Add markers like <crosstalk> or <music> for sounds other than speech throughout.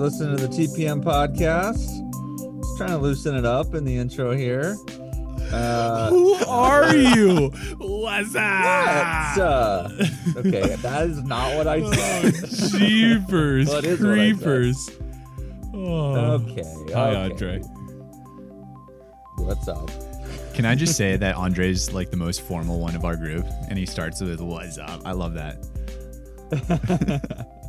up? You're listening to the TPM podcast. Just trying to loosen it up in the intro here. Uh, Who are you? What's What's up? uh, okay, that is not what I <laughs> said. Jeepers, <laughs> Well, it is what I said. creepers. Oh. Okay. Hi. Andre. What's up? Can I just say that Andre's like the most formal one of our group, and he starts with "What's up?" I love that. <laughs>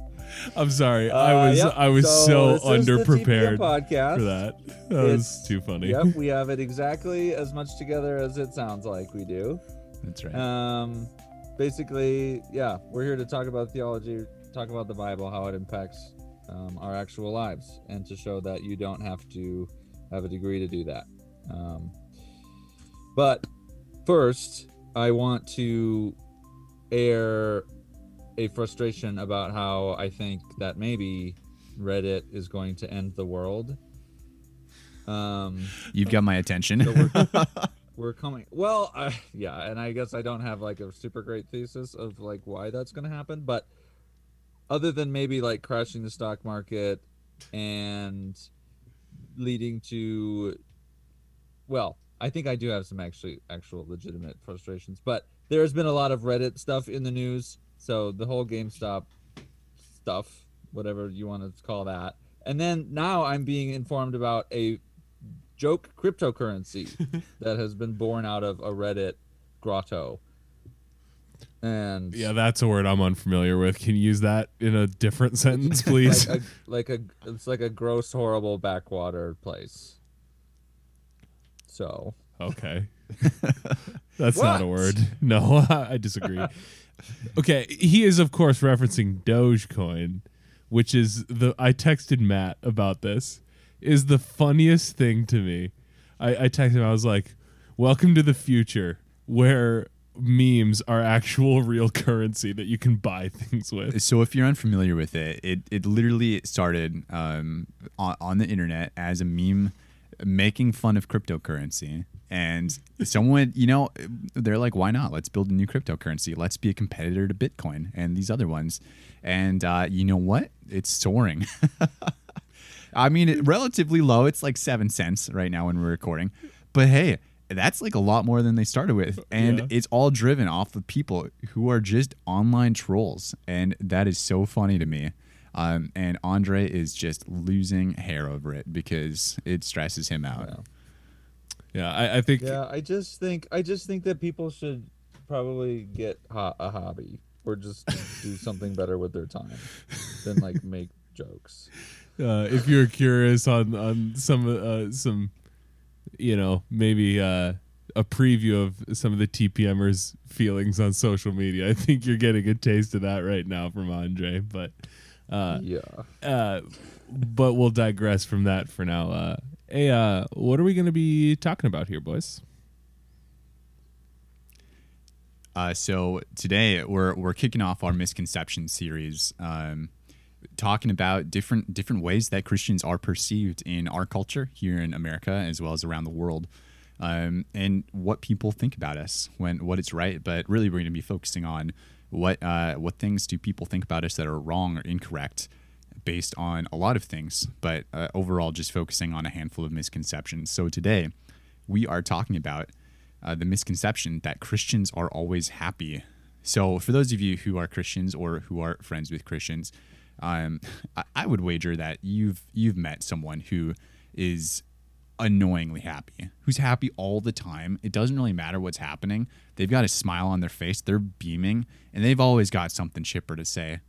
I'm sorry. Uh, I was yep, I was so, the underprepared podcast. for that. That was too funny. Yep, we <laughs> have it exactly as much together as it sounds like we do. That's right. Um, basically, yeah, we're here to talk about theology, talk about the Bible, how it impacts um, our actual lives, and to show that you don't have to have a degree to do that. Um, but first, I want to air a frustration about how I think that maybe Reddit is going to end the world. Um, You've got my attention. so we're, <laughs> <laughs> we're coming well uh, yeah and i guess i don't have like a super great thesis of like why that's going to happen but other than maybe like crashing the stock market and leading to well i think i do have some actually actual legitimate frustrations but there's been a lot of reddit stuff in the news so the whole gamestop stuff whatever you want to call that and then now i'm being informed about a joke cryptocurrency <laughs> that has been born out of a Reddit grotto. And Yeah, that's a word I'm unfamiliar with. Can you use that in a different sentence, <laughs> please? like a, like a it's like a gross, horrible backwater place. So Okay. <laughs> That's not a word. No, I disagree. Okay, he is of course referencing Dogecoin, which is the I texted Matt about this. Is the funniest thing to me. I, I texted him, I was like, Welcome to the future where memes are actual <laughs> real currency that you can buy things with. so if you're unfamiliar with it, it it literally started um, on, on the internet as a meme making fun of cryptocurrency. And someone, you know, they're like, why not? Let's build a new cryptocurrency. Let's be a competitor to Bitcoin and these other ones. And uh, you know what? It's soaring. <laughs> I mean, it, relatively low. It's like seven cents right now when we're recording. But hey, that's like a lot more than they started with. <laughs> And Yeah. it's all driven off of people who are just online trolls. And that is so funny to me. Um, and Andre is just losing hair over it because it stresses him out. yeah. Yeah, I, I think yeah, I just think I just think that people should probably get ho- a hobby or just do <laughs> something better with their time than like make jokes. uh, if you're curious on on some uh, some you know maybe uh, a preview of some of the TPMers feelings on social media, I think you're getting a taste of that right now from Andre. But uh, yeah. uh, but we'll digress from that for now. Uh, hey, uh, what are we going to be talking about here, boys? Uh, so today we're we're kicking off our misconception series, um, talking about different different ways that Christians are perceived in our culture here in America as well as around the world, um, and what people think about us when what it's right. But really, we're going to be focusing on what uh, what things do people think about us that are wrong or incorrect, based on a lot of things. But uh, overall, just focusing on a handful of misconceptions. So today, we are talking about uh, the misconception that Christians are always happy. So, for those of you who are Christians or who are friends with Christians, um, <laughs> I, I would wager that you've you've met someone who is annoyingly happy, who's happy all the time. It doesn't really matter what's happening. They've got a smile on their face, they're beaming, and they've always got something chipper to say.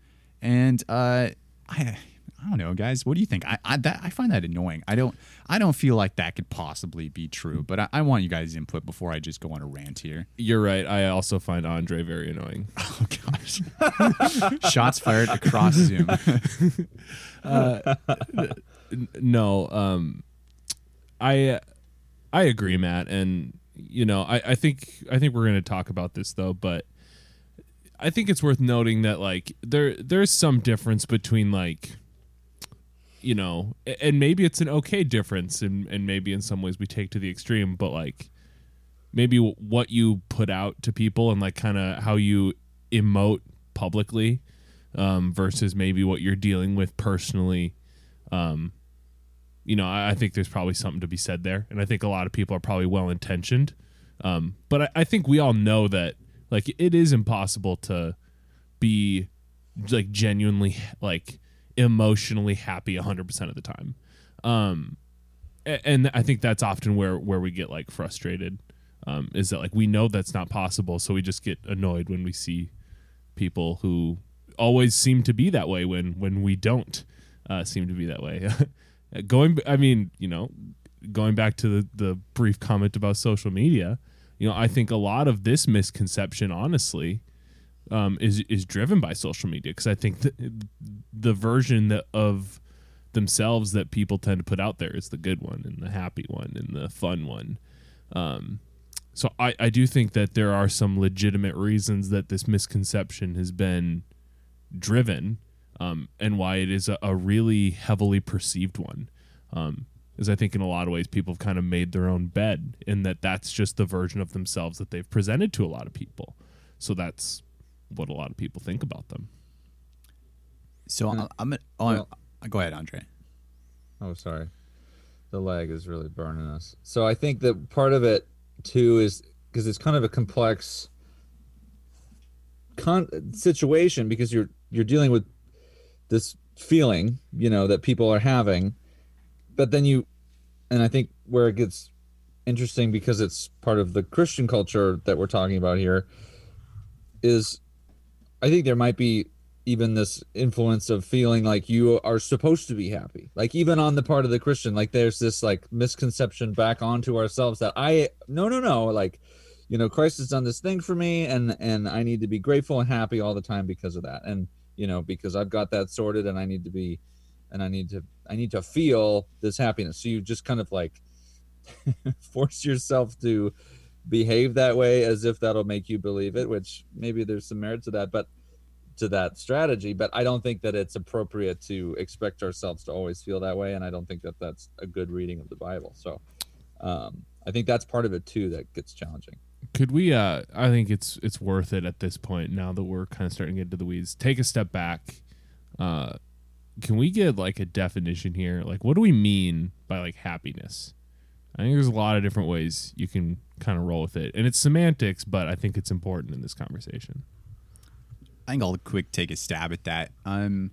And uh, I, I don't know, guys. What do you think? I I, that, I find that annoying. I don't I don't feel like that could possibly be true. But I, I want you guys' input before I just go on a rant here. You're right. I also find Andre very annoying. <laughs> Oh gosh, <laughs> shots fired across Zoom. <laughs> N- no um i i agree matt and you know i i think i think we're going to talk about this though but i think it's worth noting that like there there's some difference between like you know and maybe it's an okay difference and and maybe in some ways we take to the extreme but like maybe what you put out to people and like kind of how you emote publicly um, versus maybe what you're dealing with personally. Um, you know, I, I, think there's probably something to be said there, and I think a lot of people are probably well intentioned. Um, but I, I think we all know that like it is impossible to be like genuinely like emotionally happy 100% of the time. Um and i think that's often where where we get like frustrated um is that like we know that's not possible. So we just get annoyed when we see people who always seem to be that way when when we don't uh, seem to be that way <laughs> going i mean you know going back to the, the brief comment about social media you know i think a lot of this misconception honestly um, is is driven by social media because I think the, the version that of themselves that people tend to put out there is the good one and the happy one and the fun one. Um, so I, I do think that there are some legitimate reasons that this misconception has been driven um, and why it is a, a, really heavily perceived one. Um, is I think in a lot of ways people have kind of made their own bed in that that's just the version of themselves that they've presented to a lot of people. So that's what a lot of people think about them. So I'm, I'm oh, well, go ahead, Andre. Oh, sorry. The lag is really burning us. So I think that part of it too is because it's kind of a complex con- situation because you're you're dealing with this feeling, you know, that people are having, but then you, and I think where it gets interesting because it's part of the Christian culture that we're talking about here is I think there might be even this influence of feeling like you are supposed to be happy. Like even on the part of the Christian, like there's this like misconception back onto ourselves that I no no no like you know Christ has done this thing for me and and I need to be grateful and happy all the time because of that. And you know because I've got that sorted and I need to be and I need to I need to feel this happiness. So you just kind of like <laughs> force yourself to behave that way as if that'll make you believe it which maybe there's some merit to that but to that strategy. But i don't think that it's appropriate to expect ourselves to always feel that way and i don't think that that's a good reading of the bible. So um, i think that's part of it too that gets challenging could we uh i think it's it's worth it at this point now that we're kind of starting to get into the weeds. Take a step back. Uh can we get like a definition here? Like what do we mean by like happiness? I think there's a lot of different ways you can kind of roll with it, and it's semantics, but I think it's important in this conversation. I think I'll quick take a stab at that. Um,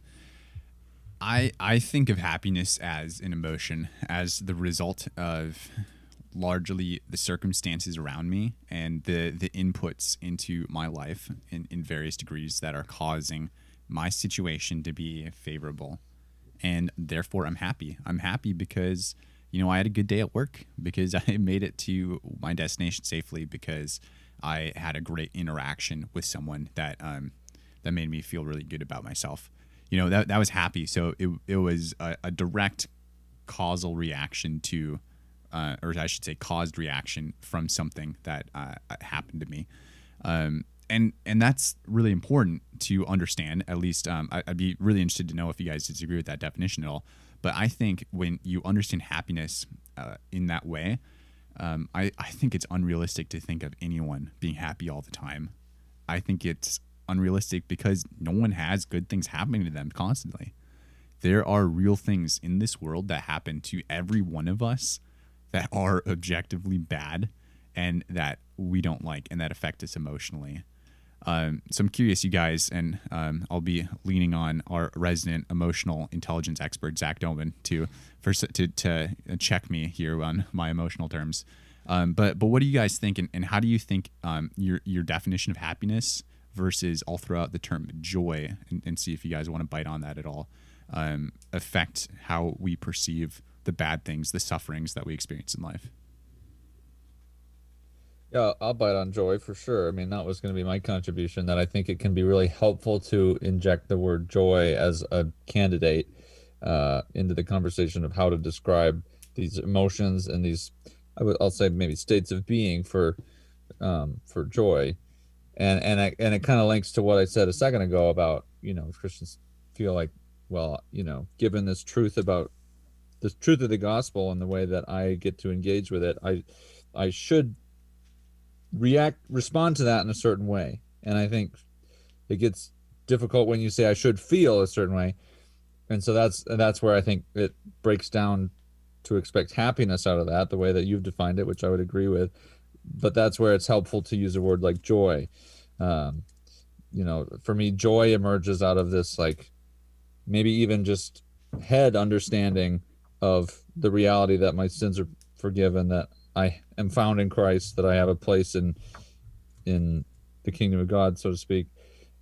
I I think of happiness as an emotion, as the result of largely the circumstances around me and the the inputs into my life in, in various degrees that are causing my situation to be favorable. And therefore I'm happy. I'm happy because you know, I had a good day at work because <laughs> I made it to my destination safely because I had a great interaction with someone that um, that made me feel really good about myself. You know, that that was happy. So it it was a, a direct causal reaction to, uh, or I should say, caused reaction from something that uh, happened to me. Um, and and that's really important to understand. At least um, I, would be really interested to know if you guys disagree with that definition at all. But I think when you understand happiness uh, in that way, um, I, I think it's unrealistic to think of anyone being happy all the time. I think it's unrealistic because no one has good things happening to them constantly. There are real things in this world that happen to every one of us that <laughs> are objectively bad and that we don't like and that affect us emotionally. Um, so I'm curious, you guys, and um, I'll be leaning on our resident emotional intelligence expert Zach Doman to for to, to check me here on my emotional terms. Um, but but what do you guys think, and, and how do you think um, your your definition of happiness versus all throughout the term joy, and, and see if you guys want to bite on that at all, um, affect how we perceive the bad things, the sufferings that we experience in life? Yeah, I'll bite on joy for sure. I mean, that was going to be my contribution. That I think it can be really helpful to inject the word joy as a candidate uh, into the conversation of how to describe these emotions and these, I would, I'll say maybe states of being for, um, for joy, and and I, and it kind of links to what I said a second ago about you know Christians feel like, well, you know, given this truth about the truth of the gospel and the way that I get to engage with it, I, I should react respond to that in a certain way and i think it gets difficult when you say I should feel a certain way, and so that's that's where I think it breaks down to expect happiness out of that the way that you've defined it, which I would agree with. But that's where it's helpful to use a word like joy. Um, you know, for me, joy emerges out of this like maybe even just head understanding of the reality that my sins are forgiven, that I am found in Christ, that I have a place in in the kingdom of God, so to speak.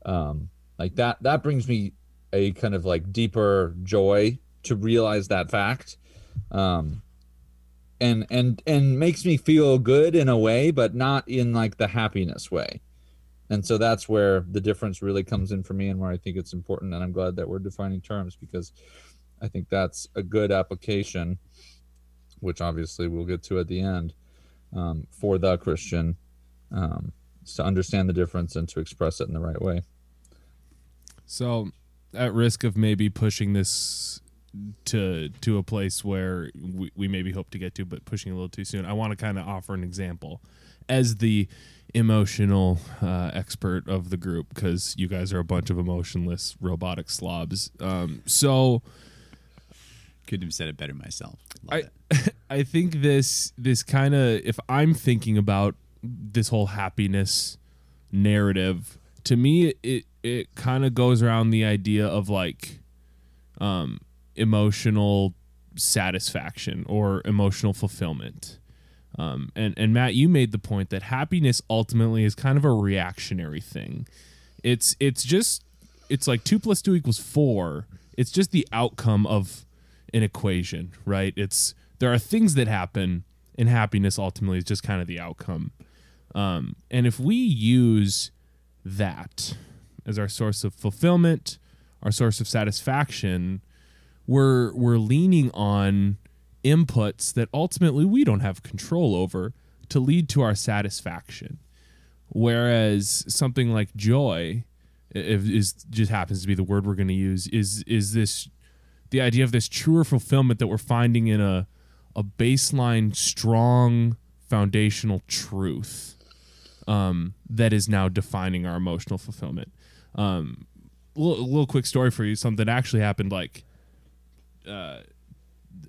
Um, like that that brings me a kind of like deeper joy to realize that fact. Um, and and and makes me feel good in a way, but not in like the happiness way. And so that's where the difference really comes in for me and where I think it's important. And I'm glad that we're defining terms because I think that's a good application, which obviously we'll get to at the end, um, for the Christian um, to understand the difference and to express it in the right way. So, at risk of maybe pushing this to to a place where we, we maybe hope to get to, but pushing a little too soon, I want to kind of offer an example as the emotional uh, expert of the group because you guys are a bunch of emotionless robotic slobs. Um, so Couldn't have said it better myself. Love I it. <laughs> I think this this kind of if I'm thinking about this whole happiness narrative, to me it it kind of goes around the idea of like um emotional satisfaction or emotional fulfillment. Um, and and Matt, you made the point that happiness ultimately is kind of a reactionary thing. It's it's just it's like two plus two equals four. It's just the outcome of an equation, right? It's there are things that happen, and happiness ultimately is just kind of the outcome. Um, and if we use that as our source of fulfillment, our source of satisfaction, we're we're leaning on inputs that ultimately we don't have control over to lead to our satisfaction. Whereas something like joy if is just happens to be the word we're going to use is is this the idea of this truer fulfillment that we're finding in a a baseline strong foundational truth um, that is now defining our emotional fulfillment. Um, a little, little quick story for you. Something that actually happened like uh,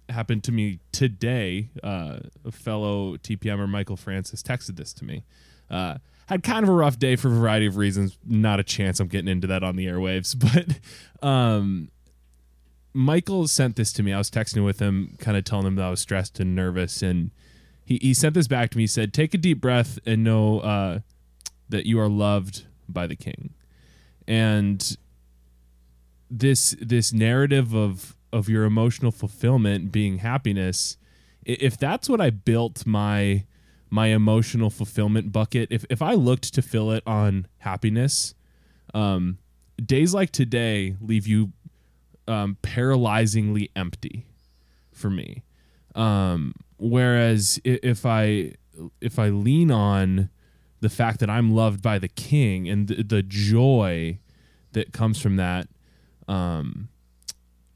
happened to me today. Uh, a fellow TPMer Michael Francis texted this to me. Uh, had kind of a rough day for a variety of reasons. Not a chance I'm getting into that on the airwaves, <laughs> but um, Michael sent this to me. I was texting with him, kind of telling him that I was stressed and nervous, and he, he sent this back to me. He said, "Take a deep breath and know uh, that you are loved by the King." And this this narrative of of your emotional fulfillment being happiness, if that's what I built my my emotional fulfillment bucket, if if I looked to fill it on happiness, um, days like today leave you um, paralyzingly empty for me. Um, whereas if I if I lean on the fact that I'm loved by the King and the, the joy that comes from that, um,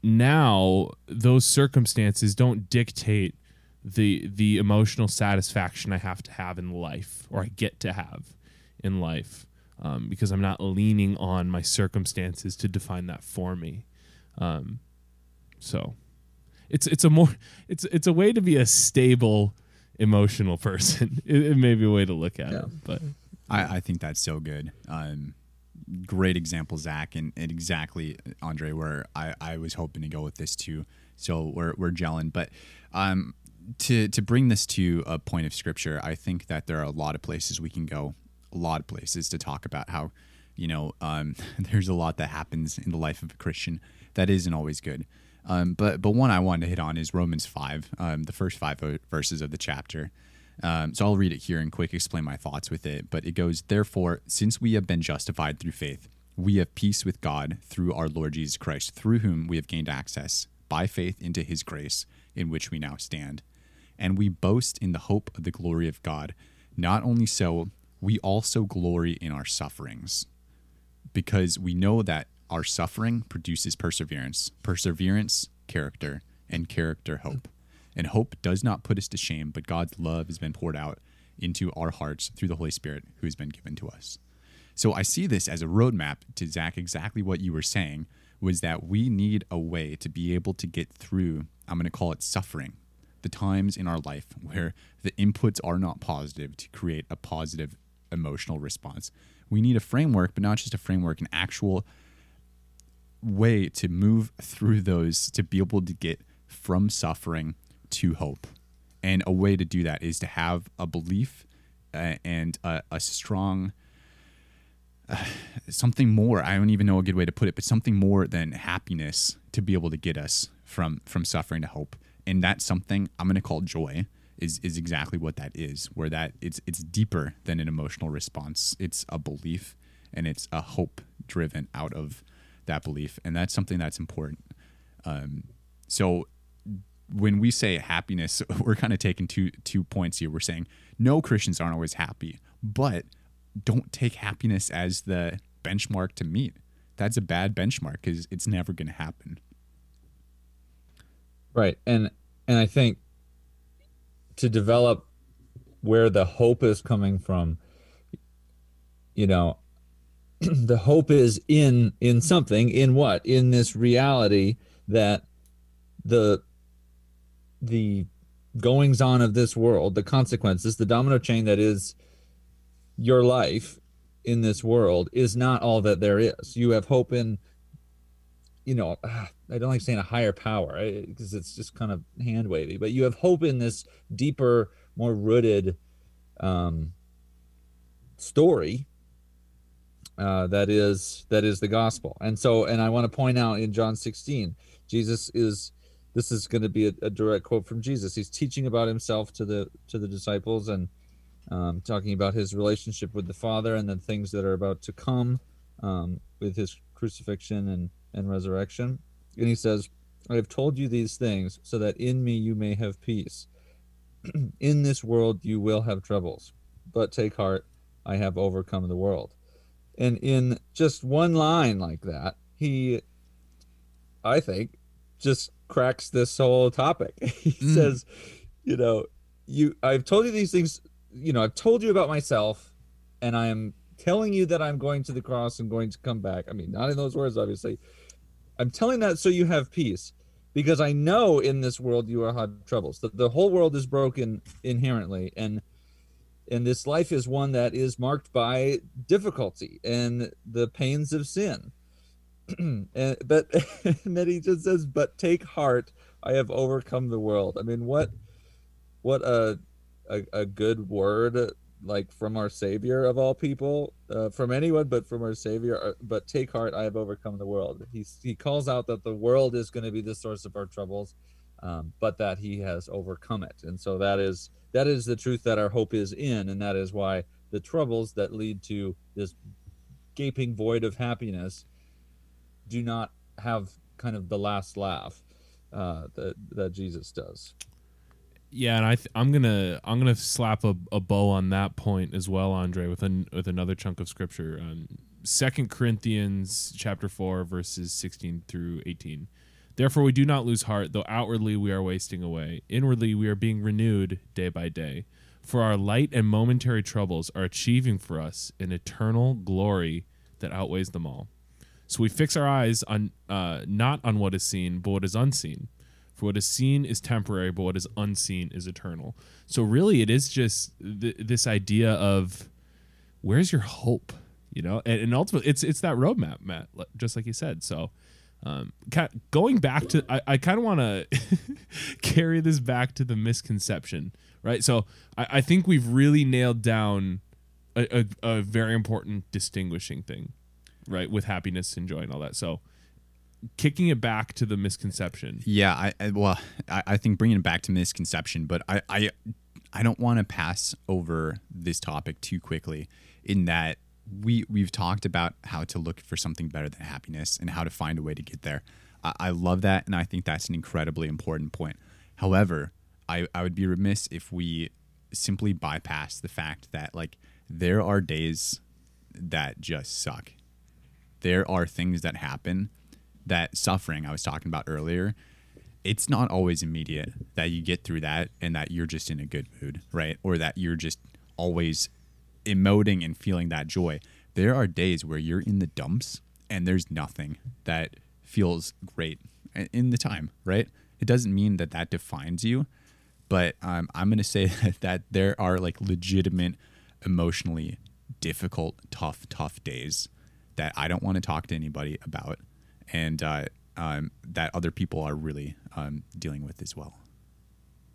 now those circumstances don't dictate the the emotional satisfaction I have to have in life or I get to have in life um, because I'm not leaning on my circumstances to define that for me. Um, so it's it's a more it's it's a way to be a stable emotional <laughs> person. it, it may be a way to look at Yeah. it, but I, I think that's so good. Um, great example, Zach, and, and exactly, Andre, where I, I was hoping to go with this too. So we're, we're gelling. But um, to, to bring this to a point of scripture, I think that there are a lot of places we can go, a lot of places to talk about how, you know, um, <laughs> there's a lot that happens in the life of a Christian that isn't always good. Um, but but one I wanted to hit on is Romans five, um, the first five verses of the chapter. Um, so I'll read it here and quick explain my thoughts with it. But it goes, Therefore, since we have been justified through faith, we have peace with God through our Lord Jesus Christ, through whom we have gained access by faith into his grace, in which we now stand. And we boast in the hope of the glory of God. Not only so, we also glory in our sufferings, because we know that our suffering produces perseverance, perseverance, character, and character, hope. And hope does not put us to shame, but God's love has been poured out into our hearts through the Holy Spirit who has been given to us. So I see this as a roadmap to Zach, exactly what you were saying was that we need a way to be able to get through, I'm going to call it suffering, the times in our life where the inputs are not positive to create a positive emotional response. We need a framework, but not just a framework, an actual way to move through those to be able to get from suffering to hope. And a way to do that is to have a belief uh, and a, a strong uh, something more. I don't even know a good way to put it, but something more than happiness to be able to get us from from suffering to hope. And that's something I'm going to call joy. Is is exactly what that is. Where that it's it's deeper than an emotional response. It's a belief and it's a hope driven out of that belief, and that's something that's important. Um, so when we say happiness, <laughs> we're kind of taking two two points here. We're saying no Christians aren't always happy, but don't take happiness as the benchmark to meet. That's a bad benchmark because it's never going to happen. Right, and and I think to develop where the hope is coming from, you know, <clears throat> the hope is in in something in what? In this reality that the the goings on of this world the consequences the domino chain that is your life in this world is not all that there is. You have hope in you know i don't like saying a higher power because it's just kind of hand wavy but you have hope in this deeper more rooted um, story uh, that is that is the gospel. And so and i want to point out in john 16 jesus is this is going to be a, a, direct quote from jesus. He's teaching about himself to the to the disciples and um, talking about his relationship with the father and the things that are about to come um, with his crucifixion and and resurrection and he says i have told you these things so that in me you may have peace <clears throat> in this world you will have troubles but take heart i have overcome the world and in just one line like that, he, I think, just cracks this whole topic. <laughs> he mm. says, you know, you I've told you these things, you know, I've told you about myself, and I am telling you that I'm going to the cross and going to come back. I mean, not in those words, obviously. I'm telling that so you have peace, because I know in this world you are had troubles. The, the whole world is broken inherently, and and this life is one that is marked by difficulty and the pains of sin <clears throat> and but <laughs> and then he just says but take heart i have overcome the world i mean what what a a, a good word like from our savior of all people uh, from anyone but from our savior uh, but take heart i have overcome the world he, he calls out that the world is going to be the source of our troubles um, but that he has overcome it and so that is that is the truth that our hope is in and that is why the troubles that lead to this gaping void of happiness do not have kind of the last laugh uh, that that Jesus does. Yeah, and I th- I'm gonna I'm gonna slap a, a, bow on that point as well, Andre, with an with another chunk of scripture. Um, Second Corinthians chapter four verses sixteen through eighteen. Therefore, we do not lose heart, though outwardly we are wasting away. Inwardly, we are being renewed day by day. For our light and momentary troubles are achieving for us an eternal glory that outweighs them all. So we fix our eyes on uh, not on what is seen, but what is unseen. What is seen is temporary, but what is unseen is eternal. So really, it is just th- this idea of where's your hope, you know, and, and ultimately, it's it's that roadmap, Matt, just like you said. So um, going back to, I, I kind of want to <laughs> carry this back to the misconception, right? So I, I think we've really nailed down a, a, a, very important distinguishing thing, right, with happiness and joy and all that. So kicking it back to the misconception. Yeah, I, I well, I, I think bringing it back to misconception, but I, I, I don't want to pass over this topic too quickly. In that we we've talked about how to look for something better than happiness and how to find a way to get there. I, I love that, and I think that's an incredibly important point. However, I, I would be remiss if we simply bypass the fact that like there are days that just suck. There are things that happen that suffering I was talking about earlier. It's not always immediate that you get through that and that you're just in a good mood, right? Or that you're just always emoting and feeling that joy. there are days where you're in the dumps and there's nothing that feels great in the time, right? It doesn't mean that that defines you, but um, I'm going to say <laughs> that there are like legitimate, emotionally difficult, tough, tough days that I don't want to talk to anybody about, and uh, um, that other people are really um, dealing with as well.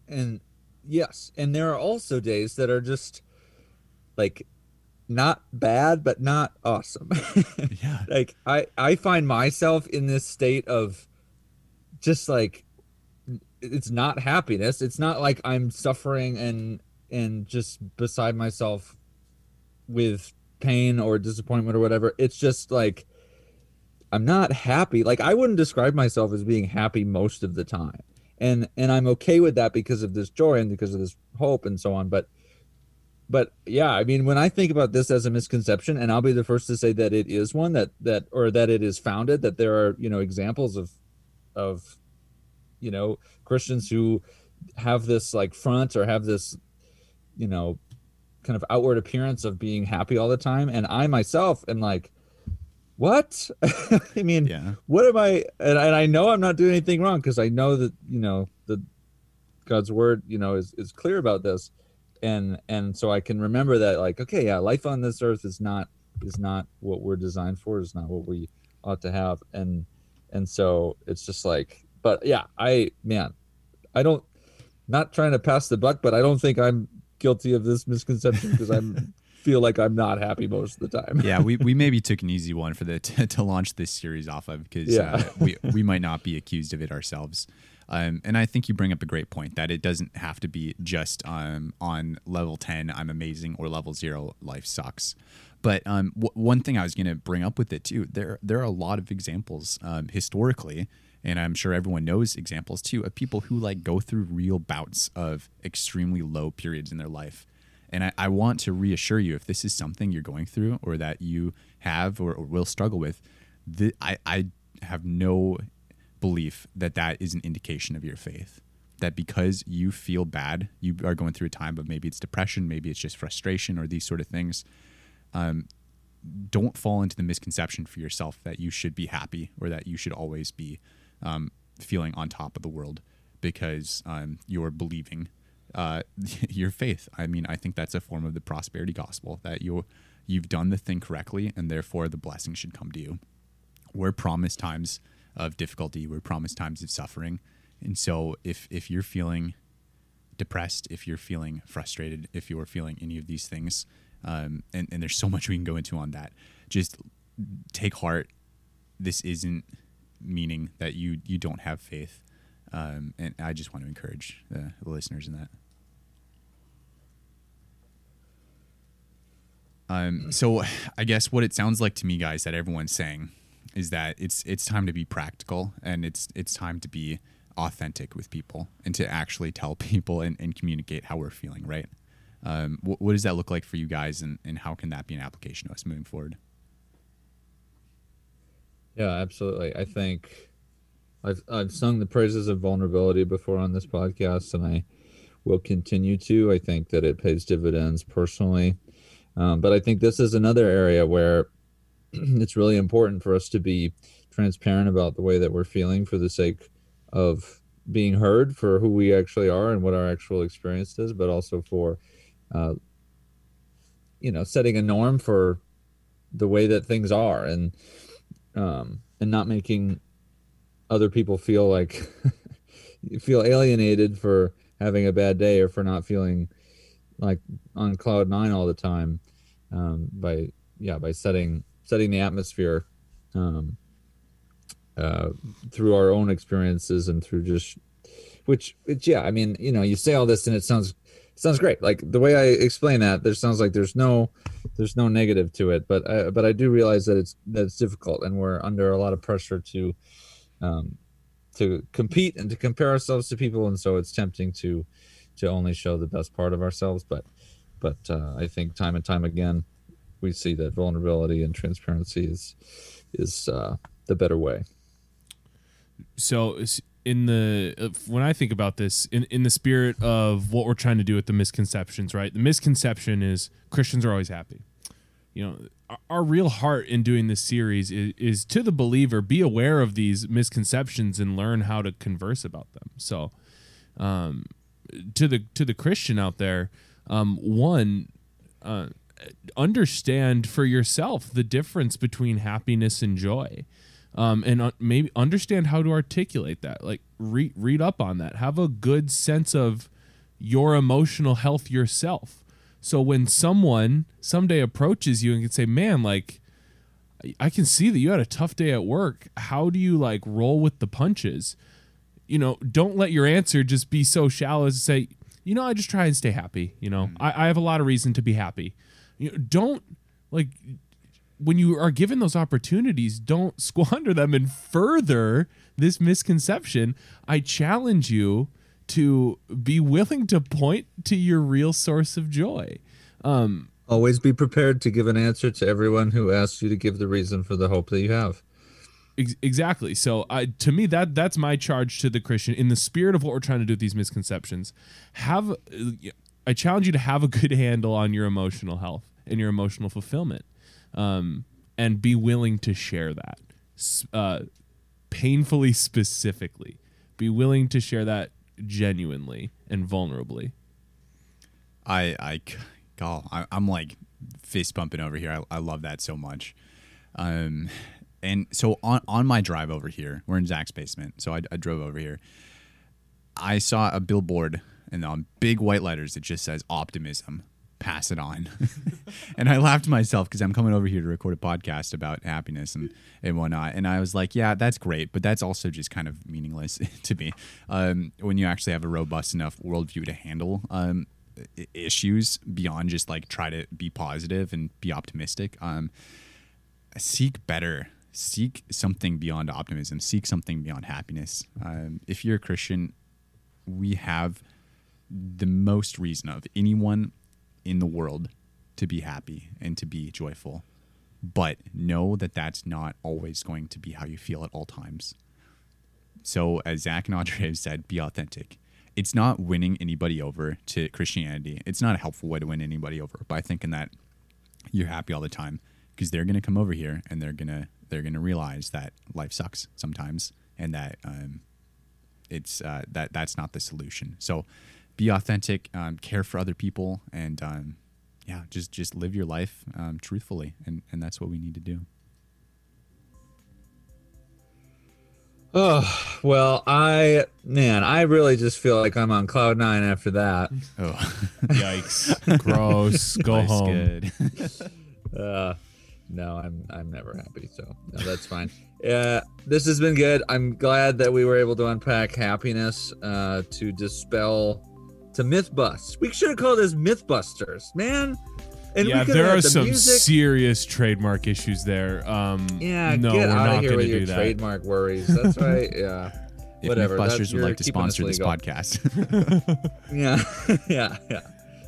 And yes, and there are also days that are just like not bad but not awesome. <laughs> yeah. Like I I find myself in this state of just like it's not happiness. It's not like I'm suffering and and just beside myself with pain or disappointment or whatever. It's just like I'm not happy. Like I wouldn't describe myself as being happy most of the time. And and I'm okay with that because of this joy and because of this hope and so on, but but yeah, I mean when I think about this as a misconception and I'll be the first to say that it is one that that or that it is founded that there are, you know, examples of of you know, Christians who have this like front or have this you know kind of outward appearance of being happy all the time and I myself am like what? <laughs> I mean yeah. what am i and, and i know i'm not doing anything wrong because i know that you know the god's word you know is, is clear about this. And and so i can remember that like okay yeah life on this earth is not is not what we're designed for is not what we ought to have. And and so it's just like but yeah i man i don't not trying to pass the buck but i don't think i'm guilty of this misconception because i'm feel like I'm not happy most of the time. yeah, we, we maybe <laughs> took an easy one for the <laughs> to, to launch this series off of because Yeah. uh, we we might not be accused of it ourselves. Um, and I think you bring up a great point that it doesn't have to be just um, on level 10, I'm amazing, or level zero, life sucks. But um, w- one thing I was going to bring up with it too, there there are a lot of examples um, historically, and I'm sure everyone knows examples too of people who like go through real bouts of extremely low periods in their life. And I, I want to reassure you if this is something you're going through or that you have or, or will struggle with, I, I have no belief that that is an indication of your faith. That because you feel bad, you are going through a time of maybe it's depression, maybe it's just frustration or these sort of things. Um, don't fall into the misconception for yourself that you should be happy or that you should always be um, feeling on top of the world because um, you're believing uh, <laughs> your faith. I mean, I think that's a form of the prosperity gospel that you you've done the thing correctly, and therefore the blessing should come to you. We're promised times of difficulty. We're promised times of suffering, and so if if you're feeling depressed, if you're feeling frustrated, if you're feeling any of these things, um, and and there's so much we can go into on that, just take heart. This isn't meaning that you you don't have faith. Um, and I just want to encourage the, the listeners in that. Um, so I guess what it sounds like to me, guys, that everyone's saying is that it's it's time to be practical and it's it's time to be authentic with people and to actually tell <laughs> people and, and communicate how we're feeling, right? Um, what, what does that look like for you guys, and, and how can that be an application to us moving forward? Yeah, absolutely. I think I've I've sung the praises of vulnerability before on this podcast, and I will continue to. I think that it pays dividends personally, um, but I think this is another area where <clears throat> it's really important for us to be transparent about the way that we're feeling for the sake of being heard for who we actually are and what our actual experience is, but also for, uh, you know, setting a norm for the way that things are and um, and not making other people feel like <laughs> feel alienated for having a bad day or for not feeling like on cloud nine all the time um, by yeah by setting setting the atmosphere um, uh, through our own experiences and through just which which yeah i mean you know you say all this and it sounds sounds great. Like the way i explain that there sounds like there's no there's no negative to it but I, but i do realize that it's that it's difficult and we're under a lot of pressure to um to compete and to compare ourselves to people. And so it's tempting to to only show the best part of ourselves but but uh, i think time and time again we see that vulnerability and transparency is is uh, the better way so in the uh, when I think about this in in the spirit of what we're trying to do with the misconceptions, right? The misconception is Christians are always happy. You know, our real heart in doing this series is, is to the believer be aware of these misconceptions and learn how to converse about them so um, to the to the christian out there um, one uh, understand for yourself the difference between happiness and joy um, and uh, maybe understand how to articulate that like read read up on that have a good sense of your emotional health yourself so when someone someday approaches you and can say, "Man, like I can see that you had a tough day at work. How do you like roll with the punches?" You know, don't let your answer just be so shallow as to say, "You know, I just try and stay happy. You know, I, I have a lot of reason to be happy." You know, don't like when you are given those opportunities, don't <laughs> squander them and further this misconception. I challenge you to be willing to point to your real source of joy. Um, Always be prepared to give an answer to everyone who asks you to give the reason for the hope that you have. Ex- exactly. So, I, to me, that that's my charge to the Christian in the spirit of what we're trying to do with these misconceptions. Have I challenge you to have a good handle on your emotional health and your emotional fulfillment, um, and be willing to share that, uh, painfully specifically. Be willing to share that genuinely and vulnerably. I I God, I, am like fist bumping over here. I, I love that so much. Um, and so on on my drive over here, we're in Zach's basement. So I, I drove over here. I saw a billboard and on big white letters it just says optimism pass it on. <laughs> and I laughed to myself because I'm coming over here to record a podcast about happiness and, and whatnot. And I was like, yeah, that's great, but that's also just kind of meaningless <laughs> to me. Um, when you actually have a robust enough worldview to handle um, issues beyond just like try to be positive and be optimistic, um, seek better. Seek something beyond optimism. Seek something beyond happiness. Um, if you're a Christian, we have the most reason of anyone in the world to be happy and to be joyful. But know that that's not always going to be how you feel at all times. So, as Zach and Andre have said, be authentic. It's not winning anybody over to Christianity. It's not a helpful way to win anybody over by thinking that you're happy all the time because they're going to come over here and they're going to they're going to realize that life sucks sometimes and that um, it's uh, that that's not the solution. So be authentic, um, care for other people, and um, yeah, just just live your life um, truthfully, and and that's what we need to do. Oh well, I man, I really just feel like I'm on cloud nine after that. Oh, <laughs> <laughs> yikes! Gross. Go Life's home. <laughs> uh, no, I'm I'm never happy, so no, that's fine. Yeah, this has been good. I'm glad that we were able to unpack happiness, uh, to dispel to myth bust. We should have called this Mythbusters, man. And yeah, there are the some music. serious trademark issues there. Um, yeah, no, get we're out not of here with your that. trademark worries. That's <laughs> right. Yeah. If Whatever. Mythbusters would like to sponsor this podcast. <laughs> <laughs> yeah, yeah, yeah,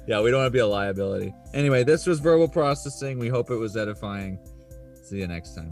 yeah. We don't want to be a liability. Anyway, this was verbal processing. We hope it was edifying. See you next time.